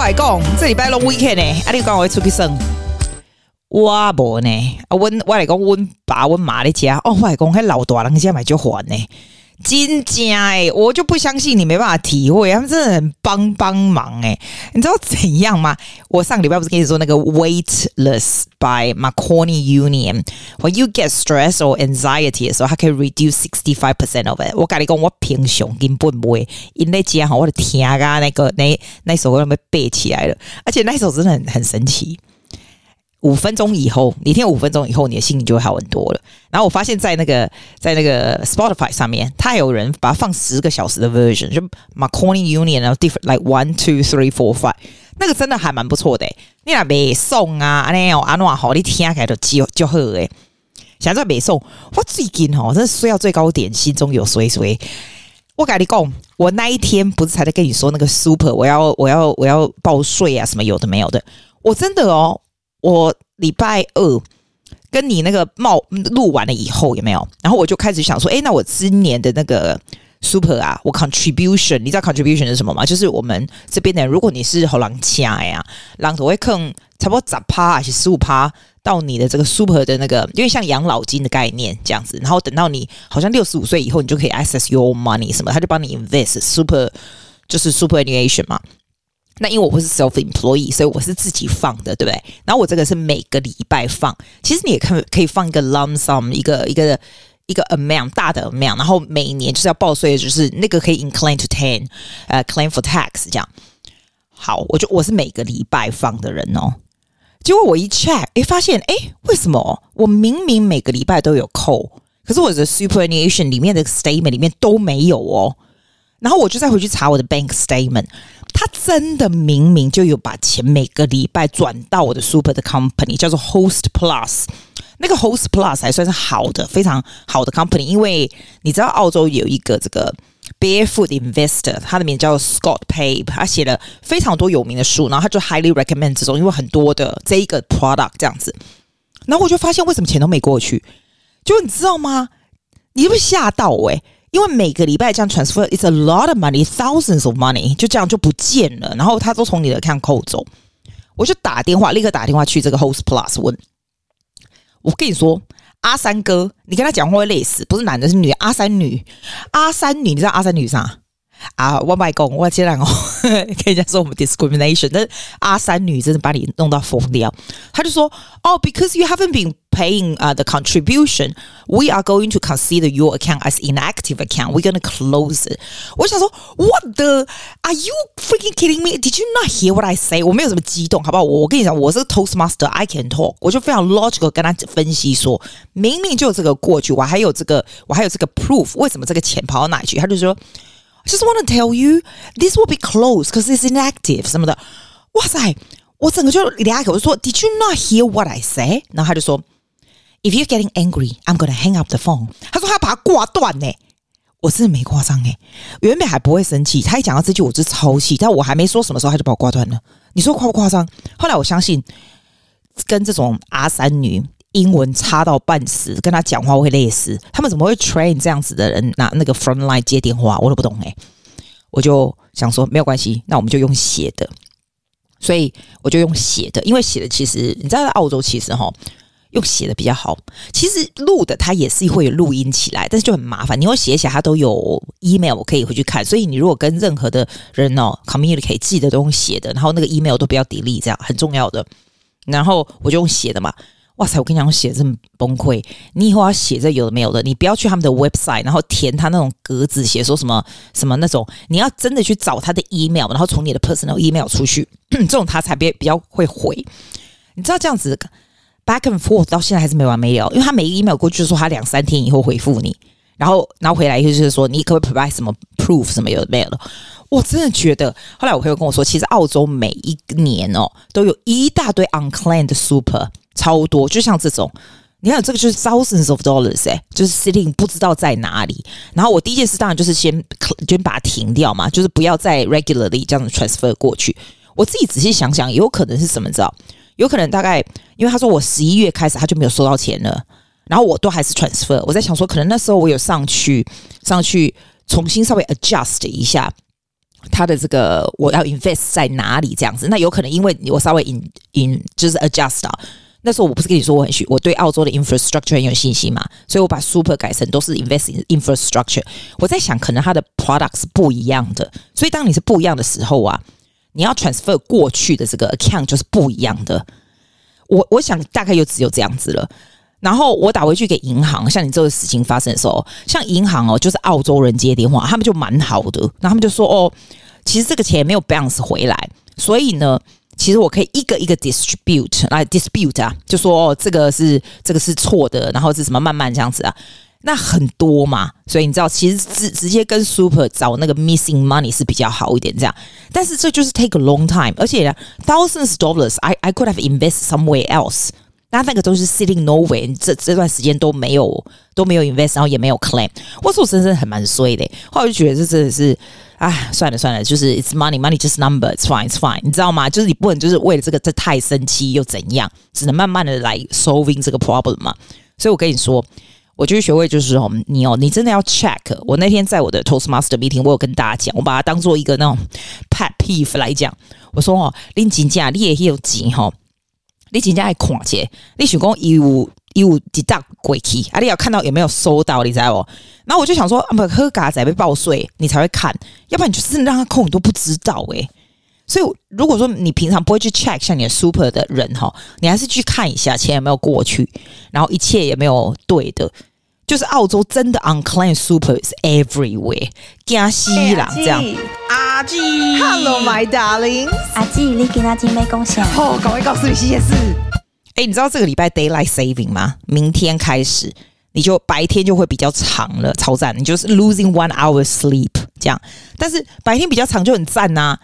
我来讲，这礼拜拢 weekend 呢，啊，你讲我会出去耍？我无呢，啊，我我来讲，我爸我妈在家，哦，我来讲，还老大人家买就还呢。真假哎，我就不相信你没办法体会，他们真的很帮帮忙哎。你知道怎样吗？我上个礼拜不是跟你说那个 Weightless by Marconi Union，When you get stress or anxiety 的时候，它可以 reduce sixty five percent of it。我跟你讲，我平常根本不会，因为这样我的天啊，那个那那首歌都被背起来了，而且那首真的很很神奇。五分钟以后，你听五分钟以后，你的心情就会好很多了。然后我发现，在那个在那个 Spotify 上面，它有人把它放十个小时的 version，就 m a c o n i Union 然后 different like one two three four five，那个真的还蛮不错的。你那背诵啊，那样啊那好，你听起来就就就好诶。现在背诵，我最近哦，真的睡到最高点，心中有衰衰。我跟你讲，我那一天不是才在跟你说那个 super，我要我要我要报税啊，什么有的没有的，我真的哦。我礼拜二跟你那个冒录完了以后有没有？然后我就开始想说，诶，那我今年的那个 super 啊，我 contribution，你知道 contribution 是什么吗？就是我们这边的人，如果你是荷兰家呀，然后我会坑差不多十趴还是十五趴到你的这个 super 的那个，因为像养老金的概念这样子。然后等到你好像六十五岁以后，你就可以 access your money 什么，他就帮你 invest super，就是 superannuation 嘛。那因为我不是 self employee，所以我是自己放的，对不对？然后我这个是每个礼拜放，其实你也可以可以放一个 lump sum，一个一个一个 amount 大的 amount，然后每年就是要报税，就是那个可以 incline to ten，呃、claim for tax 这样。好，我就我是每个礼拜放的人哦。结果我一 check，诶，发现诶，为什么我明明每个礼拜都有扣，可是我的 superannuation 里面的 statement 里面都没有哦。然后我就再回去查我的 bank statement。他真的明明就有把钱每个礼拜转到我的 super 的 company，叫做 Host Plus。那个 Host Plus 还算是好的，非常好的 company。因为你知道澳洲有一个这个 Barefoot Investor，他的名叫 Scott Pape，他写了非常多有名的书，然后他就 highly recommend 这种，因为很多的这一个 product 这样子。然后我就发现为什么钱都没过去，就你知道吗？你会吓到诶、因为每个礼拜这样 transfer，it's a lot of money，thousands of money，就这样就不见了，然后他都从你的 account 扣走。我就打电话，立刻打电话去这个 Host Plus 问。我跟你说，阿三哥，你跟他讲话会累死，不是男的，是女的，阿三女，阿三女，你知道阿三女啥？啊，我外公，我接下来哦，可以这样说我们 discrimination，但是阿三女真的把你弄到疯掉。他就说，哦，because you haven't been paying 啊、uh, the contribution，we are going to consider your account as inactive account，we're gonna close it。我想说，what the？Are you freaking kidding me？Did you not hear what I say？我没有什么激动，好不好？我我跟你讲，我是 Toastmaster，I can talk，我就非常 logical 跟他分析说，明明就有这个过去，我还有这个，我还有这个 proof，为什么这个钱跑到哪里去？他就说。 Just want to tell you, this will be closed because it's inactive 什么的。哇塞，我整个就俩口就说，Did you not hear what I say？然后他就说，If you're getting angry, I'm gonna hang up the phone。他说他要把它挂断呢。我真的没夸张诶，原本还不会生气，他一讲到这句我就超气，但我还没说什么时候他就把我挂断了。你说夸不夸张？后来我相信跟这种阿三女。英文差到半死，跟他讲话会累死。他们怎么会 train 这样子的人拿那个 front line 接电话？我都不懂诶、我就想说没有关系，那我们就用写的。所以我就用写的，因为写的其实你知道，在澳洲其实哈用写的比较好。其实录的它也是会有录音起来，但是就很麻烦。你用写起来，它都有 email 可以回去看。所以你如果跟任何的人哦 communicate，记得都用写的，然后那个 email 都不要 delete，这样很重要的。然后我就用写的嘛。哇塞！我跟你讲，我写这么崩溃。你以后要写这有的没有的，你不要去他们的 website，然后填他那种格子，写说什么什么那种。你要真的去找他的 email，然后从你的 personal email 出去，这种他才比比较会回。你知道这样子 back and forth 到现在还是没完没了，因为他每一个 email 过去就说他两三天以后回复你，然后然后回来就是说你可不可以 provide 什么 proof 什么有的没有的。我真的觉得，后来我朋友跟我说，其实澳洲每一年哦都有一大堆 unclaimed super。超多，就像这种，你看这个就是 thousands of dollars 哎、就是 sitting 不知道在哪里。然后我第一件事当然就是先就把它停掉嘛，就是不要再 regularly 这样子 transfer 过去。我自己仔细想想，有可能是什么？你知道？有可能大概因为他说我十一月开始他就没有收到钱了，然后我都还是 transfer。我在想说，可能那时候我有上去上去重新稍微 adjust 一下。他的这个我要 invest 在哪里这样子。那有可能因为我稍微 in in 就是 adjust 到。那时候我不是跟你说我很喜我对澳洲的 infrastructure 很有信心嘛，所以我把 super 改成都是 invest in infrastructure。我在想，可能它的 products 不一样的，所以当你是不一样的时候啊，你要 transfer 过去的这个 account 就是不一样的。我我想大概就只有这样子了。然后我打回去给银行，像你这个事情发生的时候，像银行哦，就是澳洲人接电话，他们就蛮好的，然后他们就说哦，其实这个钱没有 bounce 回来，所以呢。其实我可以一个一个 distribute 来 dispute 啊，就说哦，这个是这个是错的，然后是什么慢慢这样子啊，那很多嘛，所以你知道，其实直直接跟 super 找那个 missing money 是比较好一点这样，但是这就是 take a long time，而且，thousands dollars，I I could have invested somewhere else，那那个都是 sitting nowhere，这这段时间都没有都没有 invest，然后也没有 claim，我说我真的很蛮衰的，后来我就觉得这真的是。哎，算了算了，就是 it's money, money just number, it's fine, it's fine，你知道吗？就是你不能就是为了这个这太生气又怎样，只能慢慢的来 solving 这个 problem 嘛。所以我跟你说，我就是学会就是哦，你哦，你真的要 check。我那天在我的 Toastmaster meeting，我有跟大家讲，我把它当做一个那种 pet peeve 来讲。我说哦，你真正你也很有钱哈，你真正爱看钱，你想讲有。有几大鬼气，啊！你要看到有没有收到，你知道不？然后我就想说，啊，不喝嘎仔被报税，你才会看，要不然你就是让他扣，你都不知道诶。所以如果说你平常不会去 check 像你的 super 的人哈，你还是去看一下钱有没有过去，然后一切也没有对的。就是澳洲真的 unclaimed super is everywhere，加西啦这样。阿基，Hello my darling，阿基，你给他金杯贡献。哦，赶快告诉你这件事。哎，你知道这个礼拜 daylight saving 吗？明天开始，你就白天就会比较长了，超赞！你就是 losing one hour sleep 这样，但是白天比较长就很赞呐、啊，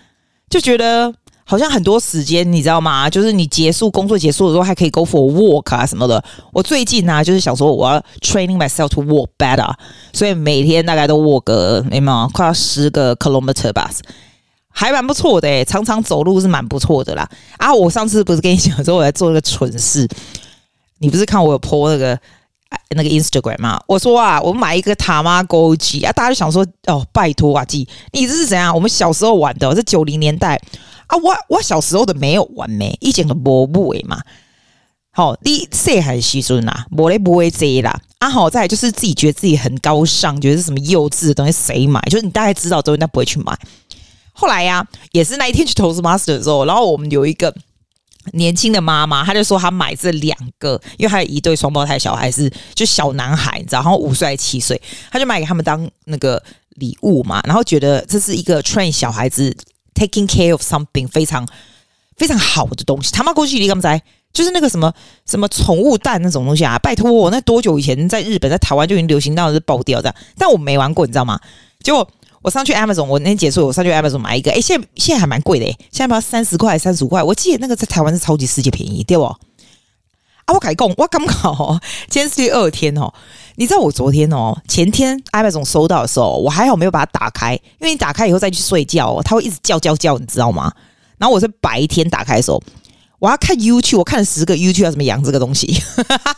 就觉得好像很多时间，你知道吗？就是你结束工作结束的时候还可以 go for walk 啊什么的。我最近呢、啊，就是想说我要 training myself to walk better，所以每天大概都 walk 个，没有，快要十个 kilometer 吧。还蛮不错的诶，常常走路是蛮不错的啦。啊，我上次不是跟你讲说我在做那个蠢事，你不是看我有 po 那个那个 Instagram 吗？我说啊，我买一个塔玛狗机啊，大家就想说哦，拜托啊，记你这是怎样？我们小时候玩的，这九零年代啊，我我小时候的没有玩没，一整个波布诶嘛。好，你谁还是孙呐？我嘞不会这啦。啊，好在就是自己觉得自己很高尚，觉得是什么幼稚的东西谁买？就是你大概知道之后，那不会去买。后来呀、也是那一天去投资 master 的时候，然后我们有一个年轻的妈妈，她就说她买这两个，因为她有一对双胞胎小孩是就小男孩，你知道，然后五岁还七岁，她就买给他们当那个礼物嘛，然后觉得这是一个 train 小孩子 taking care of something 非常非常好的东西。他妈过去你刚才就是那个什么什么宠物蛋那种东西啊，拜托我那多久以前在日本在台湾就已经流行到是爆掉的，但我没玩过，你知道吗？结果。我上去 Amazon，我那天结束，我上去 Amazon 买一个，哎，现在现在还蛮贵的，诶，现在不要三十块、三十五块，我记得那个在台湾是超级世界便宜，对不？啊，我改工，我刚好，今天是第二天哦，你知道我昨天哦，前天 Amazon 收到的时候，我还好没有把它打开，因为你打开以后再去睡觉哦，它会一直叫叫叫，你知道吗？然后我是白天打开的时候。我要看 YouTube，我看了十个 YouTube 要怎么养这个东西，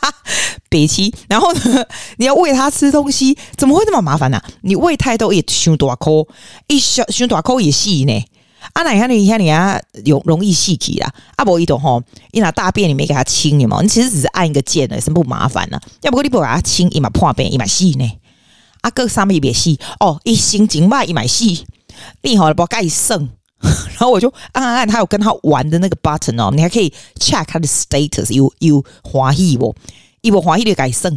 北七。然后呢，你要喂它吃东西，怎么会那么麻烦呢、啊？你喂太多也胸大口，一小胸大口也细呢。啊，那你看你看你啊，容容易细体啦。阿伯伊懂吼，你拿大便你没给它清，你嘛？你其实只是按一个键的，是不麻烦呢、啊。要不过你不给他清，伊嘛破便伊嘛细呢。啊，个上面也别细哦，一心情嘛一买细，你好了不盖剩。然后我就按按按，他有跟他玩的那个 button 哦，你还可以 check 他的 status，有有欢喜不？一不欢喜就改胜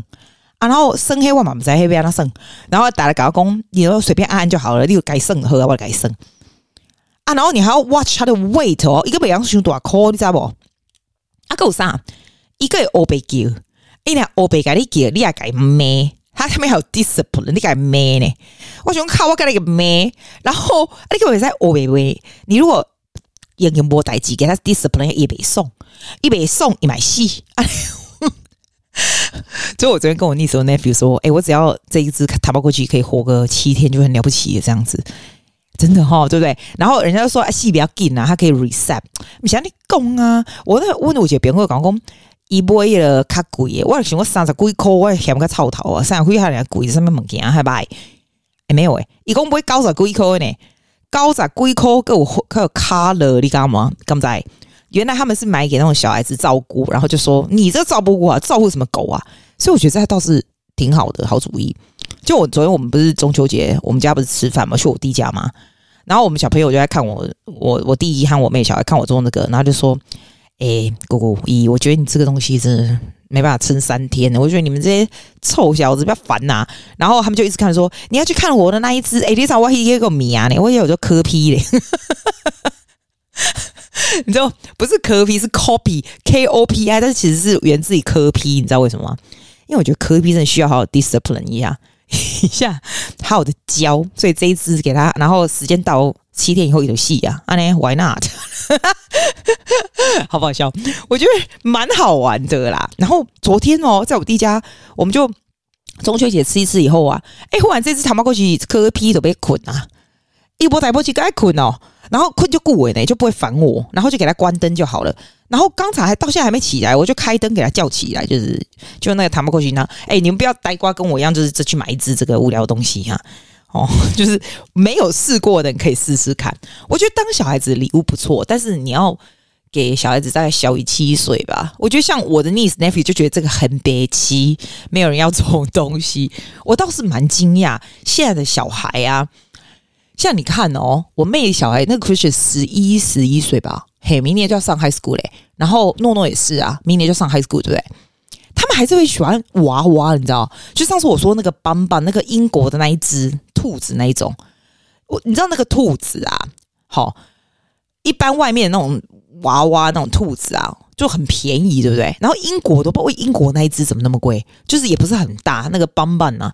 啊，然后胜黑我嘛不在黑边那胜，然后打了搞工，你就随便按按就好了，你就改胜和我改胜啊，然后你还要 watch 他的 weight 哦，一个北洋熊多少，你知道不？啊，够啥？一个欧北叫，一两欧北改你叫，你还改咩？他下面还有 discipline，你改咩呢？我想靠，我改了一个咩？然后你可不可以在我喂喂？你如果用用波代机给他 discipline，也别送，一别送一买戏。所以我昨天跟我 niece 和 nephew 说，哎、我只要这一只塔巴过去可以活个七天，就很了不起这样子，真的哈，对不对？然后人家说，哎，戏比较紧啊，他可以 reset。你想你讲啊，我那问我姐别人讲讲。伊买了较贵诶，我想我三十几块，我嫌个臭头啊！三十几块还贵，什么物件还歹？诶，没有诶，伊讲买九十几块呢，高在龟壳，给我还有卡了，你干嘛？刚才原来他们是买给那种小孩子照顾，然后就说你这照顾啊，照顾什么狗啊？所以我觉得这倒是挺好的，好主意。就我昨天我们不是中秋节，我们家不是吃饭嘛，去我弟家嘛，然后我们小朋友就在看我，我我弟弟和我妹小孩看我做那个，然后就说：“哎、姑姑姨，我觉得你这个东西真的。”没办法撑三天的，我觉得你们这些臭小子比较烦呐、然后他们就一直看说，你要去看我的那一只。哎，你知道我一个米啊，我也有就柯 P 嘞。你知道不是柯 P 是 copy K O P I，但是其实是源自于柯 P。你知道为什么吗？因为我觉得柯 P 真的需要好好 discipline 一下，一下好好的教。所以这一只给他，然后时间到七天以后有戏啊。啊呢，Why not？好不好笑？我觉得蛮好玩的啦。然后昨天哦，在我弟家，我们就中秋节吃一次以后啊，哎，忽然这只他妈过去磕皮都被捆啊，一波带波去该捆哦，然后困就顾尾呢，就不会烦我，然后就给他关灯就好了。然后刚才还到现在还没起来，我就开灯给他叫起来，就是就那个他妈过去呢，哎，你们不要呆瓜跟我一样，就是这去买一只这个无聊东西哈、哦，就是没有试过的你可以试试看。我觉得当小孩子礼物不错，但是你要给小孩子大概小于七岁吧。我觉得像我的 niece nephew 就觉得这个很别奇，没有人要这种东西。我倒是蛮惊讶，现在的小孩啊，像你看哦，我妹小孩那个 Christian 十一十一岁吧，嘿，明年就要上 high school 嘞。然后诺诺也是啊，明年就上 high school，对不对？他们还是会喜欢娃娃，你知道？就上次我说那个邦邦，那个英国的那一只兔子那一种，我你知道那个兔子啊？好，一般外面那种娃娃那种兔子啊，就很便宜，对不对？然后英国都不知道英国那一只怎么那么贵，就是也不是很大，那个邦邦啊，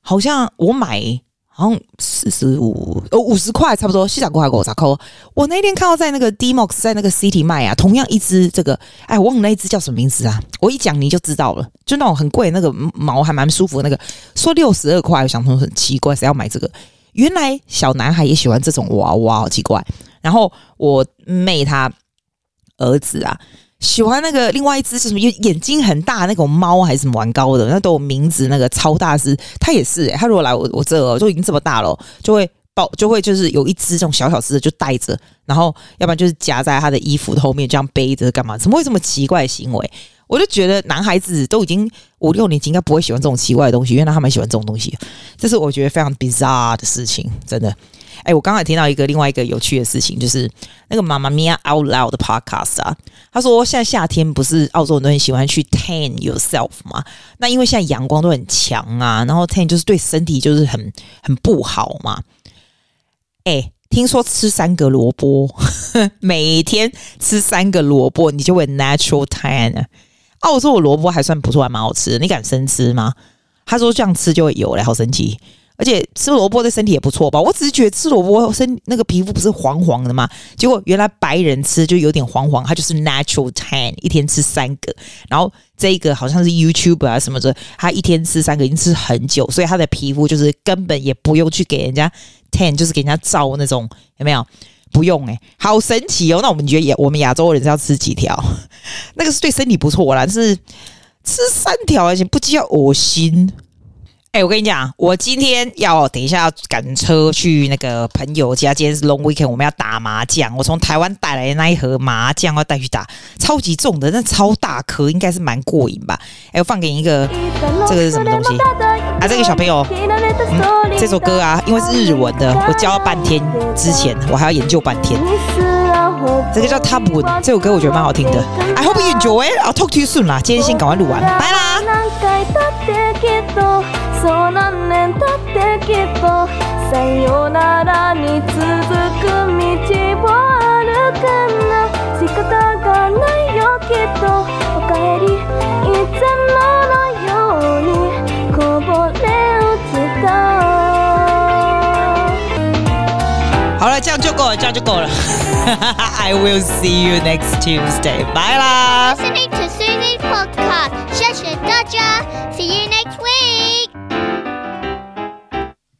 好像我买。好像四十五哦，五十块差不多，西甲过还给我咋扣？我那天看到在那个 Dmox 在那个 City 卖啊，同样一只这个，哎，我忘了那一只叫什么名字啊？我一讲你就知道了，就那种很贵，那个毛还蛮舒服那个，说六十二块，我想说很奇怪，谁要买这个？原来小男孩也喜欢这种娃娃，好奇怪。然后我妹她儿子啊。喜欢那个另外一只是什么？眼睛很大那种猫还是什么玩高的？那都有名字。那个超大只，他也是、欸。他如果来我我这就已经这么大了，就会抱，就会就是有一只这种小小只的就带着，然后要不然就是夹在他的衣服后面这样背着干嘛？怎么会这么奇怪的行为？我就觉得男孩子都已经五六年级，应该不会喜欢这种奇怪的东西，因为他们喜欢这种东西。这是我觉得非常 bizarre 的事情，真的。哎，我刚才听到一个另外一个有趣的事情，就是那个妈妈咪呀 Out Loud 的 Podcast 啊，他说现在夏天不是澳洲人都很喜欢去 tan yourself 吗？那因为现在阳光都很强啊，然后 tan 就是对身体就是很很不好嘛。哎，听说吃三个萝卜，每天吃三个萝卜，你就会 natural tan。澳洲的萝卜还算不错，还蛮好吃的，你敢生吃吗？他说这样吃就会有嘞，好神奇。而且吃萝卜对身体也不错吧？我只是觉得吃萝卜身那个皮肤不是黄黄的吗？结果原来白人吃就有点黄黄，他就是 natural tan，一天吃三个。然后这个好像是 YouTuber 啊什么的，他一天吃三个已经吃很久，所以他的皮肤就是根本也不用去给人家 tan，就是给人家照那种有没有？不用诶、好神奇哦！那我们觉得也我们亚洲人是要吃几条？那个是对身体不错啦，是吃三条而且不仅要恶心。我跟你讲，我今天要等一下要赶车去那个朋友家。今天是 long weekend，我们要打麻将。我从台湾带来的那一盒麻将要带去打，超级重的，那超大颗，应该是蛮过瘾吧？哎、我放给你一个，这个是什么东西？啊，这个小朋友，嗯，这首歌啊，因为是日文的，我教了半天，之前我还要研究半天。这个叫 Top One，这首歌我觉得蛮好听的。I hope you enjoy it. I'll talk to you soon 啦，今天先赶快录完，拜啦。そう何年経ってきっとさよならに続く道を歩くな仕方がないよきっとおかえりいつものようにこぼれ落ちた好了，这样就够了，这样就够了。I will see you next Tuesday. Bye 啦。